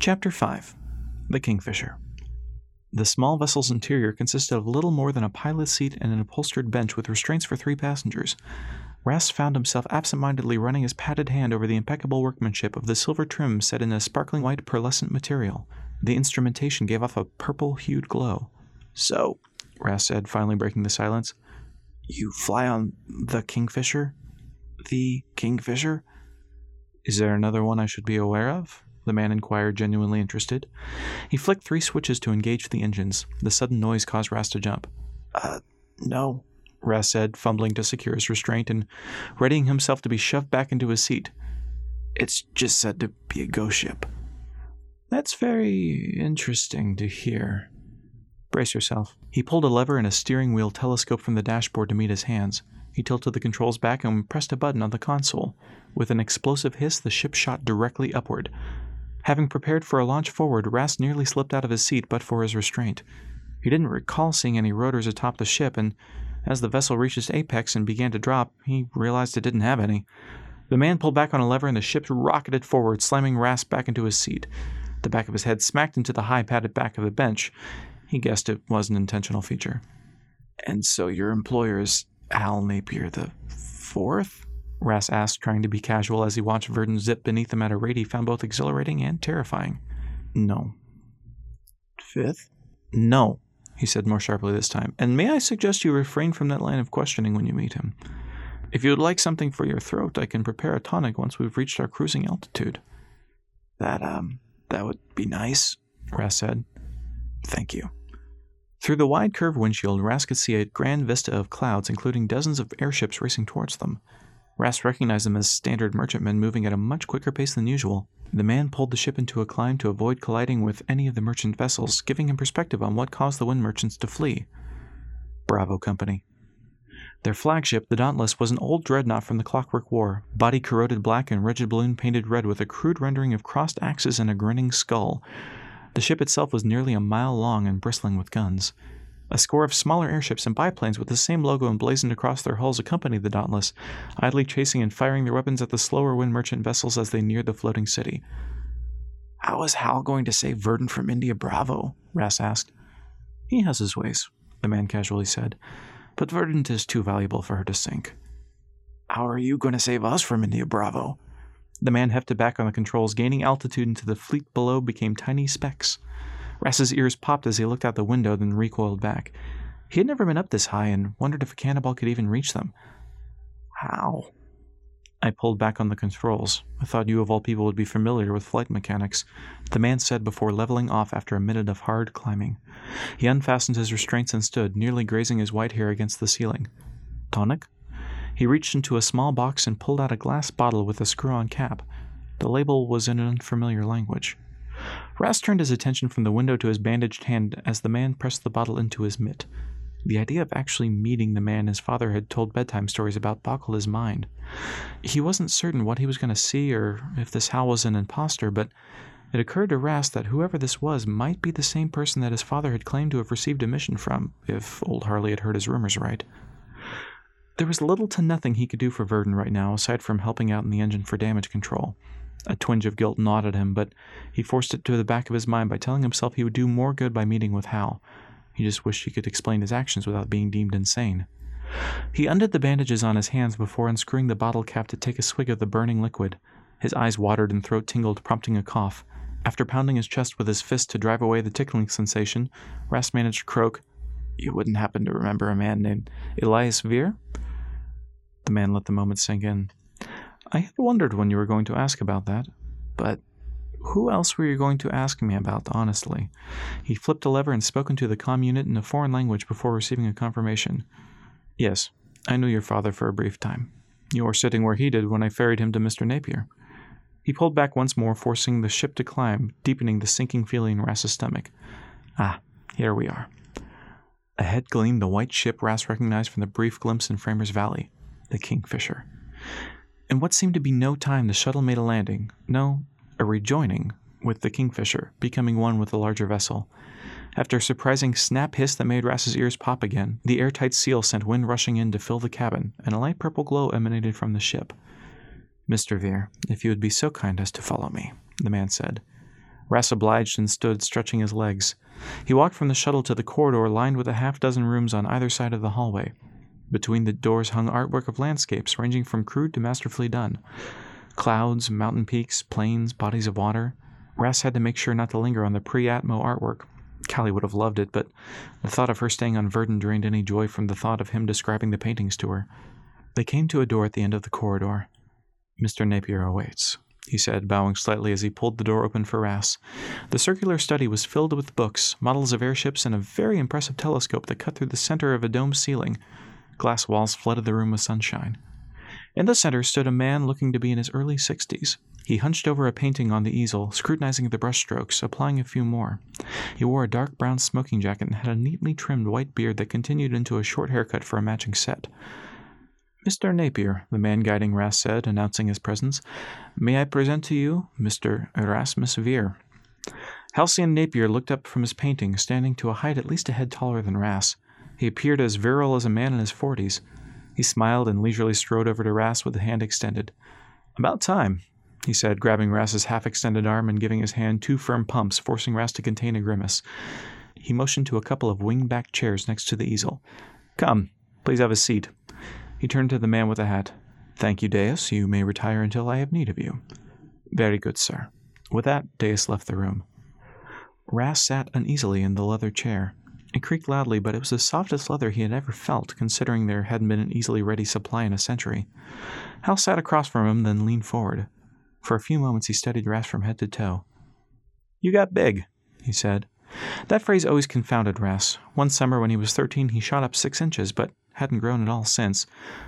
Chapter 5 The Kingfisher. The small vessel's interior consisted of little more than a pilot's seat and an upholstered bench with restraints for three passengers. Rast found himself absent-mindedly running his padded hand over the impeccable workmanship of the silver trim set in a sparkling white pearlescent material. The instrumentation gave off a purple-hued glow. So, Rast said, finally breaking the silence, you fly on the Kingfisher? The Kingfisher? Is there another one I should be aware of? The man inquired, genuinely interested. He flicked three switches to engage the engines. The sudden noise caused Rast to jump. Uh, no, Rast said, fumbling to secure his restraint and readying himself to be shoved back into his seat. It's just said to be a ghost ship. That's very interesting to hear. Brace yourself. He pulled a lever and a steering wheel telescope from the dashboard to meet his hands. He tilted the controls back and pressed a button on the console. With an explosive hiss, the ship shot directly upward. Having prepared for a launch forward, Rast nearly slipped out of his seat but for his restraint. He didn't recall seeing any rotors atop the ship, and as the vessel reached its apex and began to drop, he realized it didn't have any. The man pulled back on a lever and the ship rocketed forward, slamming Rast back into his seat. The back of his head smacked into the high padded back of the bench. He guessed it was an intentional feature. And so your employer is Hal Napier the fourth? Rast asked, trying to be casual as he watched Verdant zip beneath him at a rate he found both exhilarating and terrifying. No. Fifth? No, he said more sharply this time. And may I suggest you refrain from that line of questioning when you meet him? If you would like something for your throat, I can prepare a tonic once we've reached our cruising altitude. That, um, that would be nice, Ras said. Thank you. Through the wide curved windshield, Ras could see a grand vista of clouds, including dozens of airships racing towards them. Rast recognized them as standard merchantmen moving at a much quicker pace than usual. The man pulled the ship into a climb to avoid colliding with any of the merchant vessels, giving him perspective on what caused the wind merchants to flee. Bravo Company. Their flagship, the Dauntless, was an old dreadnought from the Clockwork War, body corroded black and rigid balloon painted red with a crude rendering of crossed axes and a grinning skull. The ship itself was nearly a mile long and bristling with guns. A score of smaller airships and biplanes with the same logo emblazoned across their hulls accompanied the Dauntless, idly chasing and firing their weapons at the slower wind merchant vessels as they neared the floating city. How is Hal going to save Verdant from India Bravo? Rast asked. He has his ways, the man casually said, but Verdant is too valuable for her to sink. How are you going to save us from India Bravo? The man hefted back on the controls, gaining altitude until the fleet below became tiny specks. Rast's ears popped as he looked out the window, then recoiled back. He had never been up this high and wondered if a cannonball could even reach them. How? I pulled back on the controls. I thought you of all people would be familiar with flight mechanics, the man said before leveling off after a minute of hard climbing. He unfastened his restraints and stood, nearly grazing his white hair against the ceiling. Tonic? He reached into a small box and pulled out a glass bottle with a screw on cap. The label was in an unfamiliar language. Rast turned his attention from the window to his bandaged hand as the man pressed the bottle into his mitt. The idea of actually meeting the man his father had told bedtime stories about boggled his mind. He wasn't certain what he was going to see or if this Hal was an impostor, but it occurred to Rast that whoever this was might be the same person that his father had claimed to have received a mission from, if old Harley had heard his rumors right. There was little to nothing he could do for Verdant right now, aside from helping out in the engine for damage control. A twinge of guilt gnawed at him, but he forced it to the back of his mind by telling himself he would do more good by meeting with Hal. He just wished he could explain his actions without being deemed insane. He undid the bandages on his hands before unscrewing the bottle cap to take a swig of the burning liquid. His eyes watered and throat tingled, prompting a cough. After pounding his chest with his fist to drive away the tickling sensation, Rast managed to croak, You wouldn't happen to remember a man named Elias Vere? The man let the moment sink in. I had wondered when you were going to ask about that, but who else were you going to ask me about, honestly? He flipped a lever and spoke into the comm unit in a foreign language before receiving a confirmation. Yes, I knew your father for a brief time. You were sitting where he did when I ferried him to Mr. Napier. He pulled back once more, forcing the ship to climb, deepening the sinking feeling in Rast's stomach. Ah, here we are. Ahead gleamed the white ship Rast recognized from the brief glimpse in Framers Valley, the Kingfisher. In what seemed to be no time, the shuttle made a landing. No, a rejoining with the Kingfisher, becoming one with the larger vessel. After a surprising snap hiss that made Rast's ears pop again, the airtight seal sent wind rushing in to fill the cabin, and a light purple glow emanated from the ship. Mr. Vere, if you would be so kind as to follow me, the man said. Ras obliged and stood stretching his legs. He walked from the shuttle to the corridor lined with a half dozen rooms on either side of the hallway. Between the doors hung artwork of landscapes ranging from crude to masterfully done. Clouds, mountain peaks, plains, bodies of water. Ras had to make sure not to linger on the pre-Atmo artwork. Callie would have loved it, but the thought of her staying on Verdant drained any joy from the thought of him describing the paintings to her. They came to a door at the end of the corridor. Mr. Napier awaits, he said, bowing slightly as he pulled the door open for Ras. The circular study was filled with books, models of airships, and a very impressive telescope that cut through the center of a domed ceiling. Glass walls flooded the room with sunshine. In the center stood a man looking to be in his early sixties. He hunched over a painting on the easel, scrutinizing the brushstrokes, applying a few more. He wore a dark brown smoking jacket and had a neatly trimmed white beard that continued into a short haircut for a matching set. Mr. Napier, the man guiding Ras said, announcing his presence, may I present to you Mr. Erasmus Veer. Halcyon Napier looked up from his painting, standing to a height at least a head taller than Ras. He appeared as virile as a man in his forties. He smiled and leisurely strode over to Ras with a hand extended. About time, he said, grabbing Ras's half extended arm and giving his hand two firm pumps, forcing Ras to contain a grimace. He motioned to a couple of wing back chairs next to the easel. Come, please have a seat. He turned to the man with the hat. Thank you, Deus. You may retire until I have need of you. Very good, sir. With that, Deus left the room. Ras sat uneasily in the leather chair. It creaked loudly, but it was the softest leather he had ever felt, considering there hadn't been an easily ready supply in a century. Hal sat across from him, then leaned forward. For a few moments he studied Ras from head to toe. You got big, he said. That phrase always confounded Ras. One summer when he was thirteen, he shot up six inches, but hadn't grown at all since,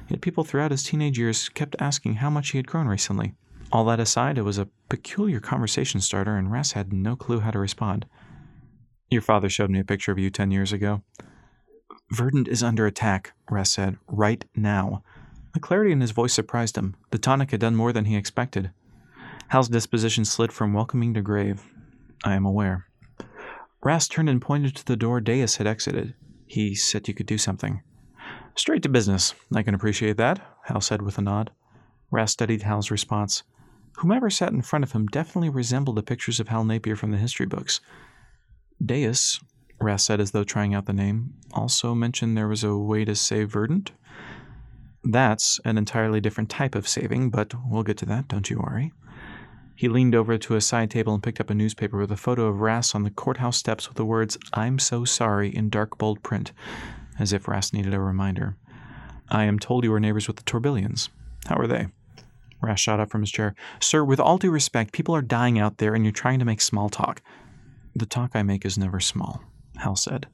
yet people throughout his teenage years kept asking how much he had grown recently. All that aside, it was a peculiar conversation starter, and Ras had no clue how to respond. Your father showed me a picture of you ten years ago. Verdant is under attack, Ras said, right now. The clarity in his voice surprised him. The tonic had done more than he expected. Hal's disposition slid from welcoming to grave. I am aware. Ras turned and pointed to the door Deus had exited. He said you could do something. Straight to business. I can appreciate that, Hal said with a nod. Ras studied Hal's response. Whomever sat in front of him definitely resembled the pictures of Hal Napier from the history books. Deus, Ras said as though trying out the name, also mentioned there was a way to save Verdant. That's an entirely different type of saving, but we'll get to that, don't you worry. He leaned over to a side table and picked up a newspaper with a photo of Ras on the courthouse steps with the words, I'm so sorry, in dark bold print as if Ras needed a reminder. I am told you are neighbors with the Torbillions. How are they? Ras shot up from his chair. Sir, with all due respect, people are dying out there and you're trying to make small talk. The talk I make is never small, Hal said.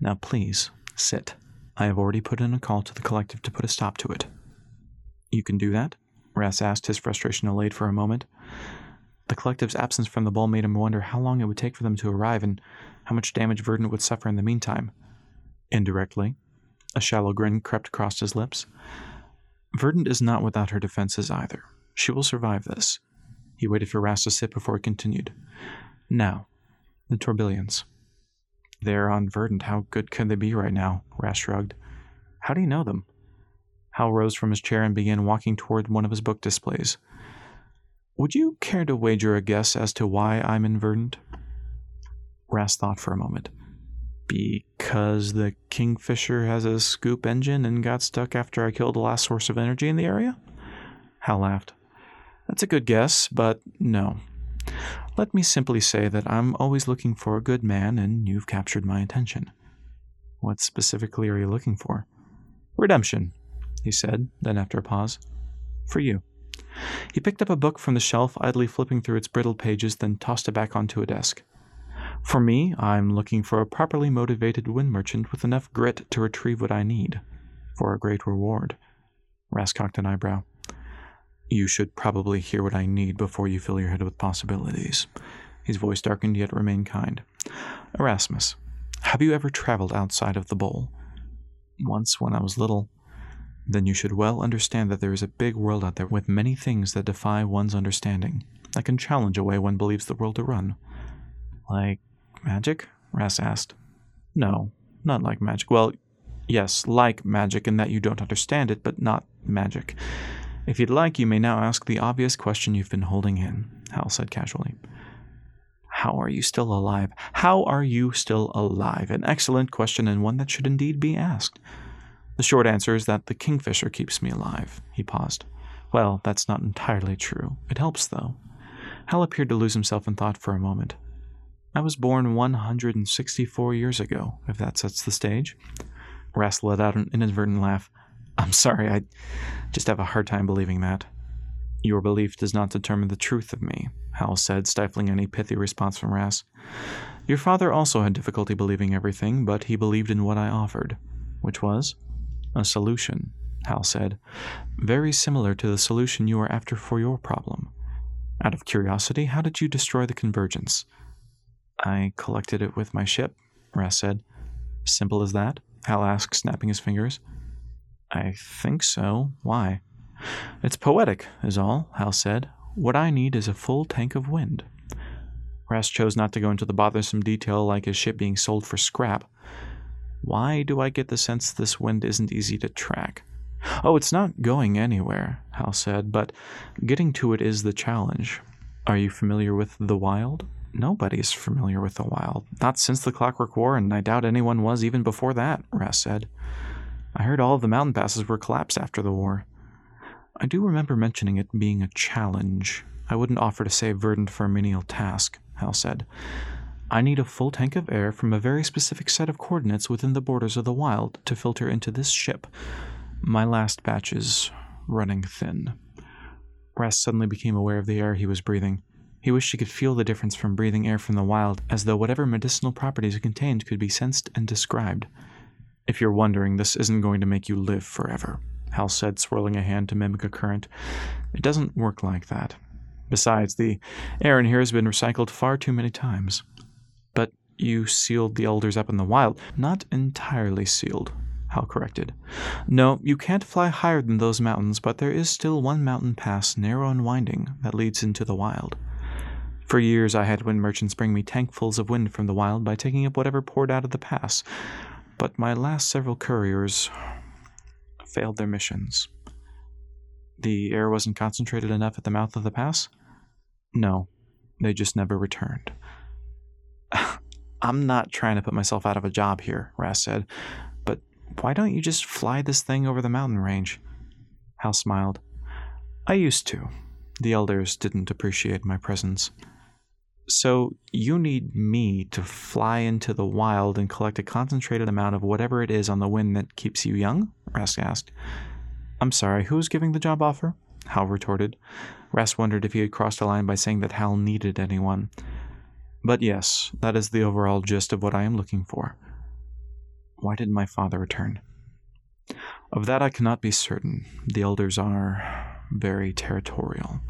Now please, sit. I have already put in a call to the collective to put a stop to it. You can do that? Ras asked, his frustration allayed for a moment. The collective's absence from the ball made him wonder how long it would take for them to arrive and how much damage Verdant would suffer in the meantime. Indirectly, a shallow grin crept across his lips. Verdant is not without her defenses either. She will survive this. He waited for Ras to sit before he continued. Now, the Torbillions. They're on Verdant. How good could they be right now? Ras shrugged. How do you know them? Hal rose from his chair and began walking toward one of his book displays. Would you care to wager a guess as to why I'm in Verdant? Ras thought for a moment because the Kingfisher has a scoop engine and got stuck after I killed the last source of energy in the area? Hal laughed. That's a good guess, but no. Let me simply say that I'm always looking for a good man, and you've captured my attention. What specifically are you looking for? Redemption, he said, then after a pause. For you. He picked up a book from the shelf, idly flipping through its brittle pages, then tossed it back onto a desk. For me, I'm looking for a properly motivated wind merchant with enough grit to retrieve what I need for a great reward. Ras cocked an eyebrow. You should probably hear what I need before you fill your head with possibilities. His voice darkened yet remained kind. Erasmus, have you ever traveled outside of the bowl? Once when I was little. Then you should well understand that there is a big world out there with many things that defy one's understanding, that can challenge a way one believes the world to run. Like Magic? Ras asked. No, not like magic. Well, yes, like magic in that you don't understand it, but not magic. If you'd like, you may now ask the obvious question you've been holding in, Hal said casually. How are you still alive? How are you still alive? An excellent question and one that should indeed be asked. The short answer is that the kingfisher keeps me alive. He paused. Well, that's not entirely true. It helps, though. Hal appeared to lose himself in thought for a moment. I was born 164 years ago, if that sets the stage. Ras let out an inadvertent laugh. I'm sorry, I just have a hard time believing that. Your belief does not determine the truth of me, Hal said, stifling any pithy response from Ras. Your father also had difficulty believing everything, but he believed in what I offered, which was a solution, Hal said, very similar to the solution you are after for your problem. Out of curiosity, how did you destroy the convergence? I collected it with my ship, Ras said. Simple as that? Hal asked, snapping his fingers. I think so. Why? It's poetic, is all, Hal said. What I need is a full tank of wind. Ras chose not to go into the bothersome detail like his ship being sold for scrap. Why do I get the sense this wind isn't easy to track? Oh, it's not going anywhere, Hal said, but getting to it is the challenge. Are you familiar with the wild? Nobody's familiar with the wild. Not since the Clockwork War, and I doubt anyone was even before that, Ras said. I heard all of the mountain passes were collapsed after the war. I do remember mentioning it being a challenge. I wouldn't offer to save Verdant for a menial task, Hal said. I need a full tank of air from a very specific set of coordinates within the borders of the wild to filter into this ship. My last batch is running thin. Ras suddenly became aware of the air he was breathing. He wished he could feel the difference from breathing air from the wild, as though whatever medicinal properties it contained could be sensed and described. If you're wondering, this isn't going to make you live forever. Hal said, swirling a hand to mimic a current. It doesn't work like that. Besides, the air in here has been recycled far too many times. But you sealed the elders up in the wild. Not entirely sealed, Hal corrected. No, you can't fly higher than those mountains, but there is still one mountain pass, narrow and winding, that leads into the wild. For years, I had wind merchants bring me tankfuls of wind from the wild by taking up whatever poured out of the pass. But my last several couriers failed their missions. The air wasn't concentrated enough at the mouth of the pass? No, they just never returned. I'm not trying to put myself out of a job here, Ras said, but why don't you just fly this thing over the mountain range? Hal smiled. I used to. The elders didn't appreciate my presence. So you need me to fly into the wild and collect a concentrated amount of whatever it is on the wind that keeps you young? Ras asked. I'm sorry, who's giving the job offer? Hal retorted. Ras wondered if he had crossed a line by saying that Hal needed anyone. But yes, that is the overall gist of what I am looking for. Why did my father return? Of that I cannot be certain. The elders are very territorial.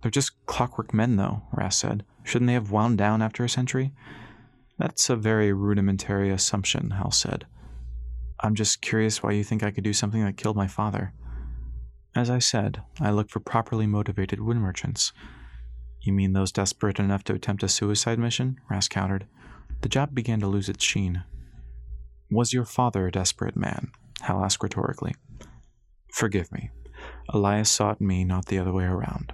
They're just clockwork men, though, Ras said. Shouldn't they have wound down after a century? That's a very rudimentary assumption, Hal said. I'm just curious why you think I could do something that killed my father. As I said, I look for properly motivated wind merchants. You mean those desperate enough to attempt a suicide mission? Ras countered. The job began to lose its sheen. Was your father a desperate man? Hal asked rhetorically. Forgive me. Elias sought me, not the other way around.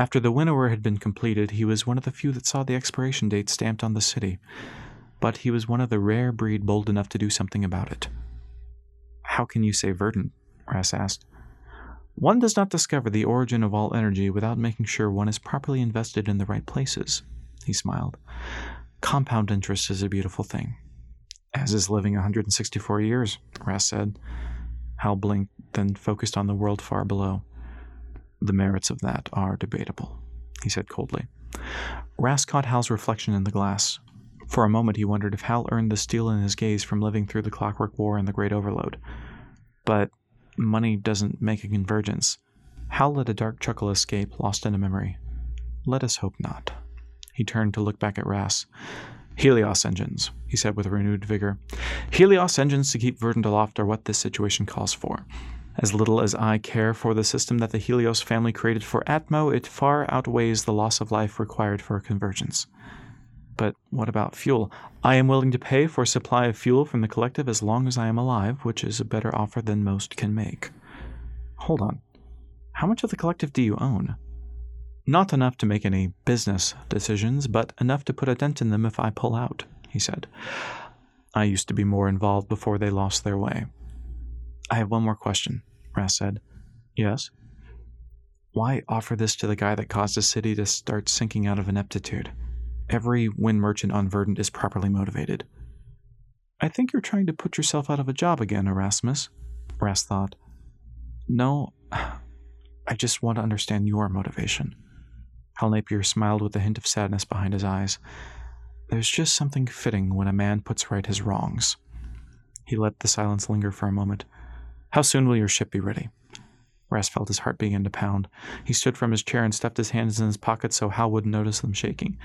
After the winnower had been completed, he was one of the few that saw the expiration date stamped on the city, but he was one of the rare breed bold enough to do something about it. How can you say verdant? Ras asked. One does not discover the origin of all energy without making sure one is properly invested in the right places, he smiled. Compound interest is a beautiful thing. As is living 164 years, Ras said. Hal blinked, then focused on the world far below. The merits of that are debatable, he said coldly. Ras caught Hal's reflection in the glass. For a moment he wondered if Hal earned the steel in his gaze from living through the Clockwork War and the Great Overload. But money doesn't make a convergence. Hal let a dark chuckle escape, lost in a memory. Let us hope not. He turned to look back at Ras. Helios engines, he said with renewed vigor. Helios engines to keep Verdant aloft are what this situation calls for. As little as I care for the system that the Helios family created for Atmo, it far outweighs the loss of life required for a convergence. But what about fuel? I am willing to pay for a supply of fuel from the collective as long as I am alive, which is a better offer than most can make. Hold on. How much of the collective do you own? Not enough to make any business decisions, but enough to put a dent in them if I pull out, he said. I used to be more involved before they lost their way. I have one more question, Ras said. Yes? Why offer this to the guy that caused the city to start sinking out of ineptitude? Every wind merchant on Verdant is properly motivated. I think you're trying to put yourself out of a job again, Erasmus, Ras thought. No, I just want to understand your motivation. Hal Napier smiled with a hint of sadness behind his eyes. There's just something fitting when a man puts right his wrongs. He let the silence linger for a moment. How soon will your ship be ready? Ras felt his heart begin to pound. He stood from his chair and stuffed his hands in his pockets so Hal wouldn't notice them shaking.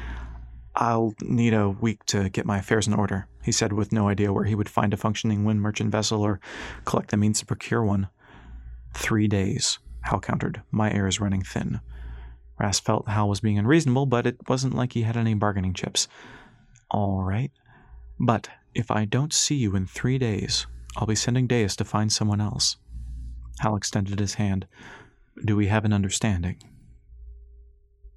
I'll need a week to get my affairs in order, he said with no idea where he would find a functioning wind merchant vessel or collect the means to procure one. Three days, Hal countered. My air is running thin. Ras felt Hal was being unreasonable, but it wasn't like he had any bargaining chips. All right. But if I don't see you in three days, I'll be sending Deus to find someone else. Hal extended his hand. Do we have an understanding?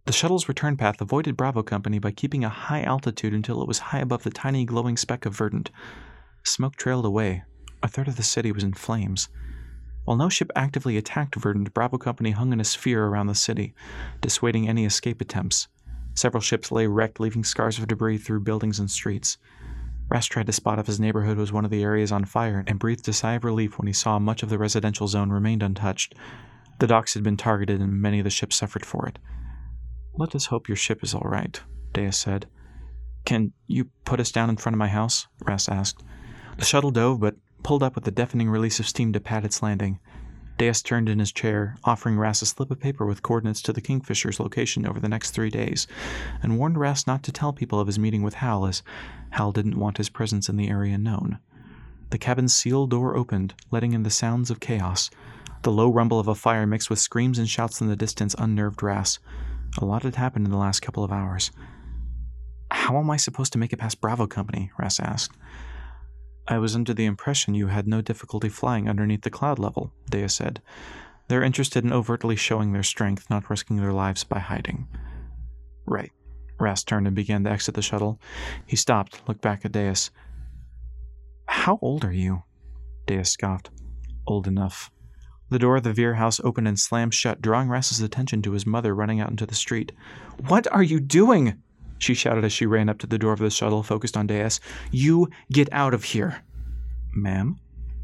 The shuttle's return path avoided Bravo Company by keeping a high altitude until it was high above the tiny glowing speck of verdant. Smoke trailed away. A third of the city was in flames. While no ship actively attacked Verdant, Bravo Company hung in a sphere around the city, dissuading any escape attempts. Several ships lay wrecked, leaving scars of debris through buildings and streets. Ras tried to spot if his neighborhood was one of the areas on fire and breathed a sigh of relief when he saw much of the residential zone remained untouched. The docks had been targeted and many of the ships suffered for it. Let us hope your ship is all right, Deus said. Can you put us down in front of my house? Ras asked. The shuttle dove, but pulled up with a deafening release of steam to pad its landing. Deus turned in his chair, offering Ras a slip of paper with coordinates to the Kingfisher's location over the next three days, and warned Ras not to tell people of his meeting with Hal, as Hal didn't want his presence in the area known. The cabin's sealed door opened, letting in the sounds of chaos. The low rumble of a fire mixed with screams and shouts in the distance unnerved Ras. A lot had happened in the last couple of hours. How am I supposed to make it past Bravo Company? Ras asked. I was under the impression you had no difficulty flying underneath the cloud level, Deus said. They're interested in overtly showing their strength, not risking their lives by hiding. Right. Ras turned and began to exit the shuttle. He stopped, looked back at Deus. How old are you? Deus scoffed. Old enough. The door of the Veer house opened and slammed shut, drawing Ras's attention to his mother running out into the street. What are you doing? She shouted as she ran up to the door of the shuttle, focused on Deus. You get out of here. Ma'am?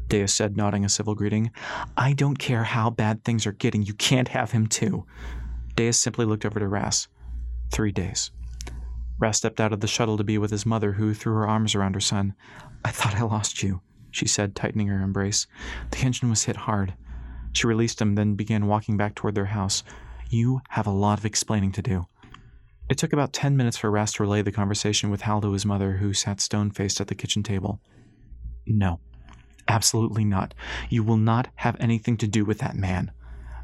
Deus said, nodding a civil greeting. I don't care how bad things are getting. You can't have him, too. Deus simply looked over to Ras. Three days. Ras stepped out of the shuttle to be with his mother, who threw her arms around her son. I thought I lost you, she said, tightening her embrace. The engine was hit hard. She released him, then began walking back toward their house. You have a lot of explaining to do. It took about ten minutes for Ras to relay the conversation with Hal to his mother, who sat stone faced at the kitchen table. No, absolutely not. You will not have anything to do with that man.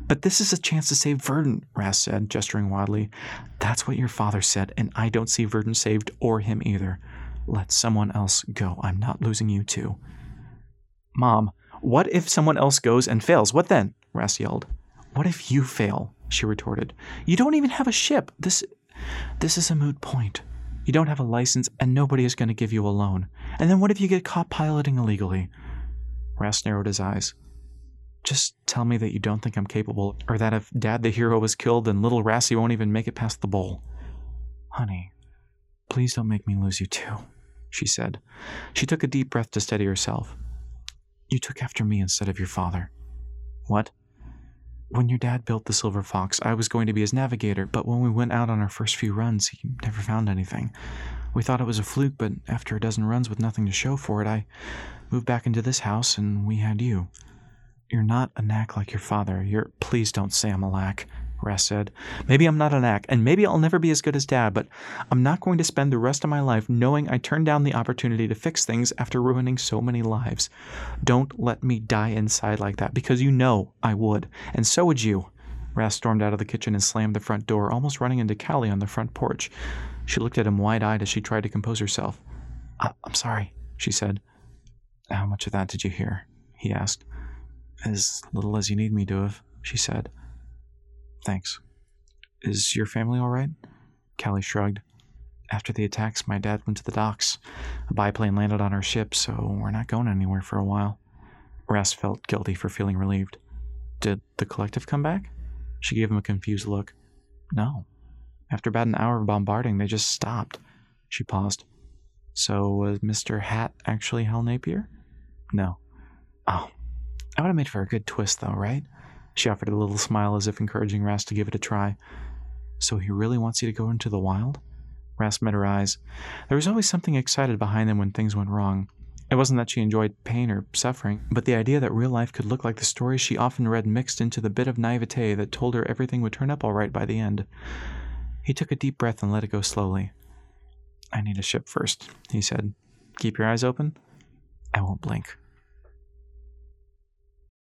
But this is a chance to save Verdant, Ras said, gesturing wildly. That's what your father said, and I don't see Verdant saved or him either. Let someone else go. I'm not losing you too. Mom, what if someone else goes and fails? What then? Ras yelled. What if you fail? She retorted. You don't even have a ship. This this is a moot point. You don't have a license, and nobody is going to give you a loan. And then what if you get caught piloting illegally? Ras narrowed his eyes. Just tell me that you don't think I'm capable, or that if Dad the hero was killed, then little Rassie won't even make it past the bowl. Honey, please don't make me lose you too, she said. She took a deep breath to steady herself. You took after me instead of your father. What? When your dad built the Silver Fox, I was going to be his navigator, but when we went out on our first few runs, he never found anything. We thought it was a fluke, but after a dozen runs with nothing to show for it, I moved back into this house and we had you. You're not a knack like your father. You're. Please don't say I'm a lack. Ras said. Maybe I'm not an act, and maybe I'll never be as good as Dad, but I'm not going to spend the rest of my life knowing I turned down the opportunity to fix things after ruining so many lives. Don't let me die inside like that, because you know I would, and so would you. Ras stormed out of the kitchen and slammed the front door, almost running into Callie on the front porch. She looked at him wide eyed as she tried to compose herself. I'm sorry, she said. How much of that did you hear? he asked. As little as you need me to have, she said. Thanks. Is your family all right? Callie shrugged. After the attacks, my dad went to the docks. A biplane landed on our ship, so we're not going anywhere for a while. Rast felt guilty for feeling relieved. Did the collective come back? She gave him a confused look. No. After about an hour of bombarding, they just stopped. She paused. So was Mr. Hat actually Hal Napier? No. Oh. I would have made for a good twist, though, right? She offered a little smile as if encouraging Rast to give it a try. So he really wants you to go into the wild? Rast met her eyes. There was always something excited behind them when things went wrong. It wasn't that she enjoyed pain or suffering, but the idea that real life could look like the stories she often read mixed into the bit of naivete that told her everything would turn up all right by the end. He took a deep breath and let it go slowly. I need a ship first, he said. Keep your eyes open? I won't blink.